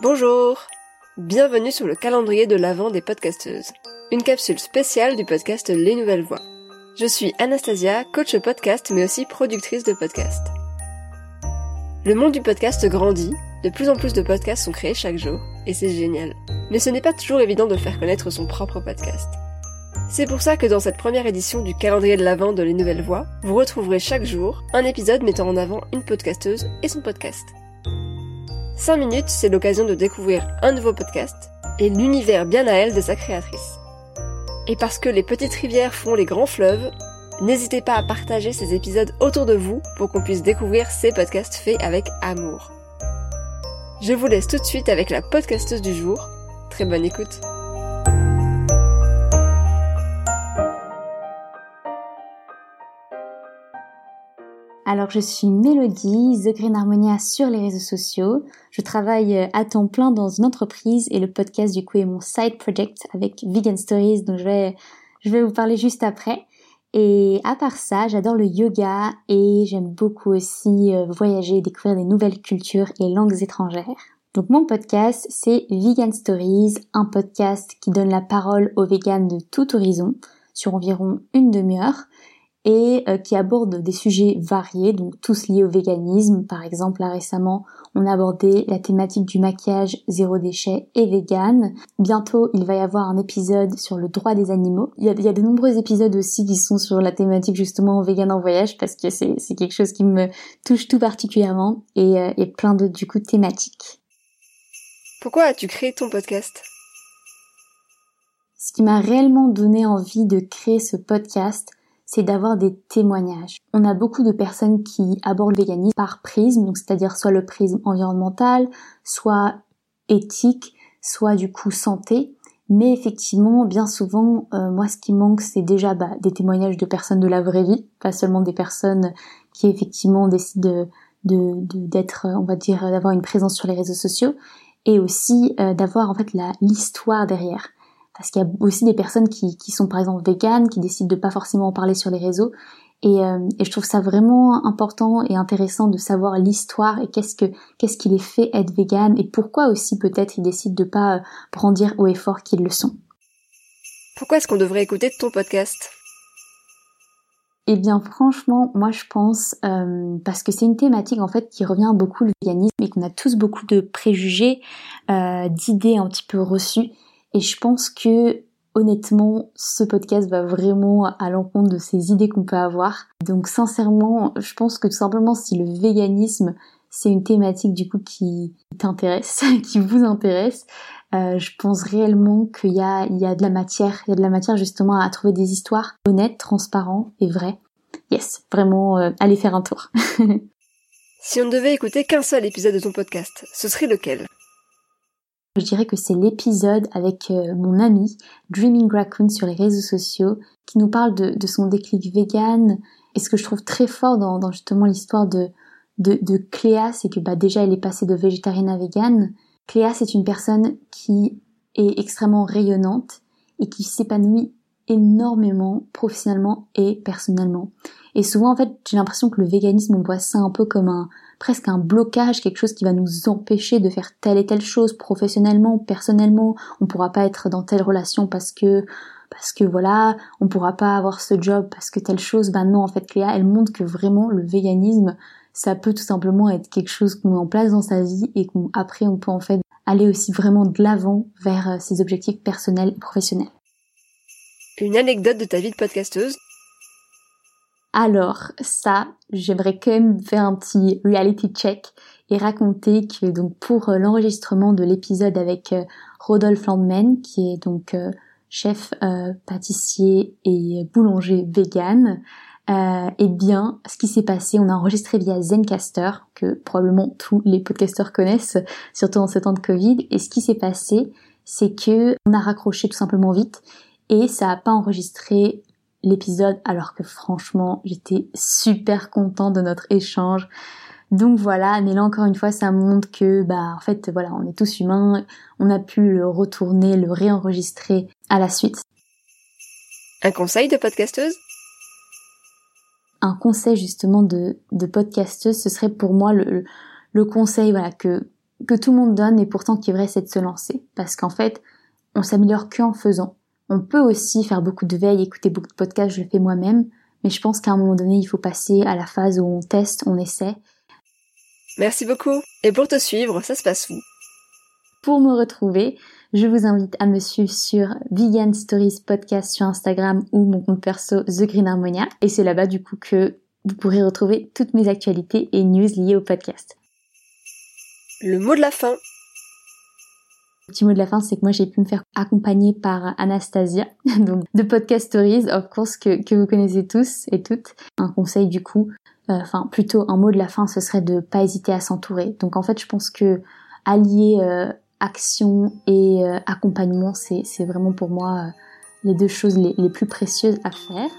Bonjour Bienvenue sur le calendrier de l'Avent des podcasteuses, une capsule spéciale du podcast Les Nouvelles Voix. Je suis Anastasia, coach podcast mais aussi productrice de podcast. Le monde du podcast grandit, de plus en plus de podcasts sont créés chaque jour, et c'est génial. Mais ce n'est pas toujours évident de faire connaître son propre podcast. C'est pour ça que dans cette première édition du calendrier de l'Avent de Les Nouvelles Voix, vous retrouverez chaque jour un épisode mettant en avant une podcasteuse et son podcast. 5 minutes, c'est l'occasion de découvrir un nouveau podcast et l'univers bien à elle de sa créatrice. Et parce que les petites rivières font les grands fleuves, n'hésitez pas à partager ces épisodes autour de vous pour qu'on puisse découvrir ces podcasts faits avec amour. Je vous laisse tout de suite avec la podcasteuse du jour. Très bonne écoute. Alors je suis Mélodie, The Green Harmonia sur les réseaux sociaux. Je travaille euh, à temps plein dans une entreprise et le podcast du coup est mon side project avec Vegan Stories dont je vais, je vais vous parler juste après. Et à part ça, j'adore le yoga et j'aime beaucoup aussi euh, voyager, découvrir des nouvelles cultures et langues étrangères. Donc mon podcast, c'est Vegan Stories, un podcast qui donne la parole aux véganes de tout horizon sur environ une demi-heure et euh, qui aborde des sujets variés, donc tous liés au véganisme. Par exemple, là récemment, on a abordé la thématique du maquillage zéro déchet et vegan. Bientôt, il va y avoir un épisode sur le droit des animaux. Il y a, il y a de nombreux épisodes aussi qui sont sur la thématique justement vegan en voyage parce que c'est, quelque chose qui me touche tout particulièrement et, euh, et plein d'autres du coup thématiques. Pourquoi as-tu créé ton podcast? Ce qui m'a réellement donné envie de créer ce podcast, c'est d'avoir des témoignages. On a beaucoup de personnes qui abordent le véganisme par prisme, donc c'est-à-dire soit le prisme environnemental, soit éthique, soit du coup santé. Mais effectivement, bien souvent, euh, moi, ce qui manque, c'est déjà bah, des témoignages de personnes de la vraie vie, pas seulement des personnes qui effectivement décident de d'être, on va dire, d'avoir une présence sur les réseaux sociaux, et aussi euh, d'avoir en fait l'histoire derrière parce qu'il y a aussi des personnes qui, qui sont par exemple véganes, qui décident de pas forcément en parler sur les réseaux. Et, euh, et, je trouve ça vraiment important et intéressant de savoir l'histoire et qu'est-ce que qu'est-ce qui les fait être véganes et pourquoi aussi peut-être ils décident de pas euh, brandir au effort qu'ils le sont. Pourquoi est-ce qu'on devrait écouter ton podcast? Eh bien, franchement, moi je pense euh, parce que c'est une thématique en fait qui revient beaucoup le véganisme et qu'on a tous beaucoup de préjugés, euh, d'idées un petit peu reçues et je pense que honnêtement, ce podcast va vraiment à l'encontre de ces idées qu'on peut avoir. Donc sincèrement, je pense que tout simplement si le véganisme c'est une thématique du coup qui t'intéresse, qui vous intéresse, euh, je pense réellement qu'il y a, il y a de la matière, il y a de la matière justement à trouver des histoires honnêtes, transparentes et vraies. Yes, vraiment, euh, allez faire un tour. si on ne devait écouter qu'un seul épisode de ton podcast, ce serait lequel? Je dirais que c'est l'épisode avec euh, mon ami Dreaming Raccoon sur les réseaux sociaux qui nous parle de, son déclic vegan. Et ce que je trouve très fort dans, justement l'histoire de, de, Cléa, c'est que bah, déjà elle est passée de végétarienne à vegan. Cléa, c'est une personne qui est extrêmement rayonnante et qui s'épanouit énormément professionnellement et personnellement. Et souvent, en fait, j'ai l'impression que le véganisme, on voit ça un peu comme un, presque un blocage, quelque chose qui va nous empêcher de faire telle et telle chose professionnellement, personnellement. On pourra pas être dans telle relation parce que parce que voilà, on pourra pas avoir ce job parce que telle chose. Ben non, en fait, Cléa, elle montre que vraiment le véganisme, ça peut tout simplement être quelque chose qu'on met en place dans sa vie et qu'après on peut en fait aller aussi vraiment de l'avant vers euh, ses objectifs personnels et professionnels. Une anecdote de ta vie de podcasteuse alors ça, j'aimerais quand même faire un petit reality check et raconter que donc pour euh, l'enregistrement de l'épisode avec euh, Rodolphe Landman, qui est donc euh, chef pâtissier et boulanger vegan, eh bien, ce qui s'est passé, on a enregistré via Zencaster, que probablement tous les podcasteurs connaissent, surtout en ce temps de Covid. Et ce qui s'est passé, c'est que on a raccroché tout simplement vite et ça a pas enregistré l'épisode alors que franchement j'étais super content de notre échange. Donc voilà, mais là encore une fois ça montre que bah en fait voilà, on est tous humains, on a pu le retourner, le réenregistrer à la suite. Un conseil de podcasteuse? Un conseil justement de, de podcasteuse, ce serait pour moi le, le conseil voilà que que tout le monde donne et pourtant qui est vrai, c'est de se lancer. Parce qu'en fait, on s'améliore qu'en faisant. On peut aussi faire beaucoup de veille, écouter beaucoup de podcasts, je le fais moi-même, mais je pense qu'à un moment donné, il faut passer à la phase où on teste, on essaie. Merci beaucoup. Et pour te suivre, ça se passe où? Pour me retrouver, je vous invite à me suivre sur Vegan Stories Podcast sur Instagram ou mon compte perso The Green Harmonia. Et c'est là-bas du coup que vous pourrez retrouver toutes mes actualités et news liées au podcast. Le mot de la fin. Petit mot de la fin, c'est que moi j'ai pu me faire accompagner par Anastasia, donc de Podcast Stories, of course, que, que vous connaissez tous et toutes. Un conseil du coup, euh, enfin plutôt un mot de la fin, ce serait de pas hésiter à s'entourer. Donc en fait, je pense que allier euh, action et euh, accompagnement, c'est vraiment pour moi les deux choses les, les plus précieuses à faire.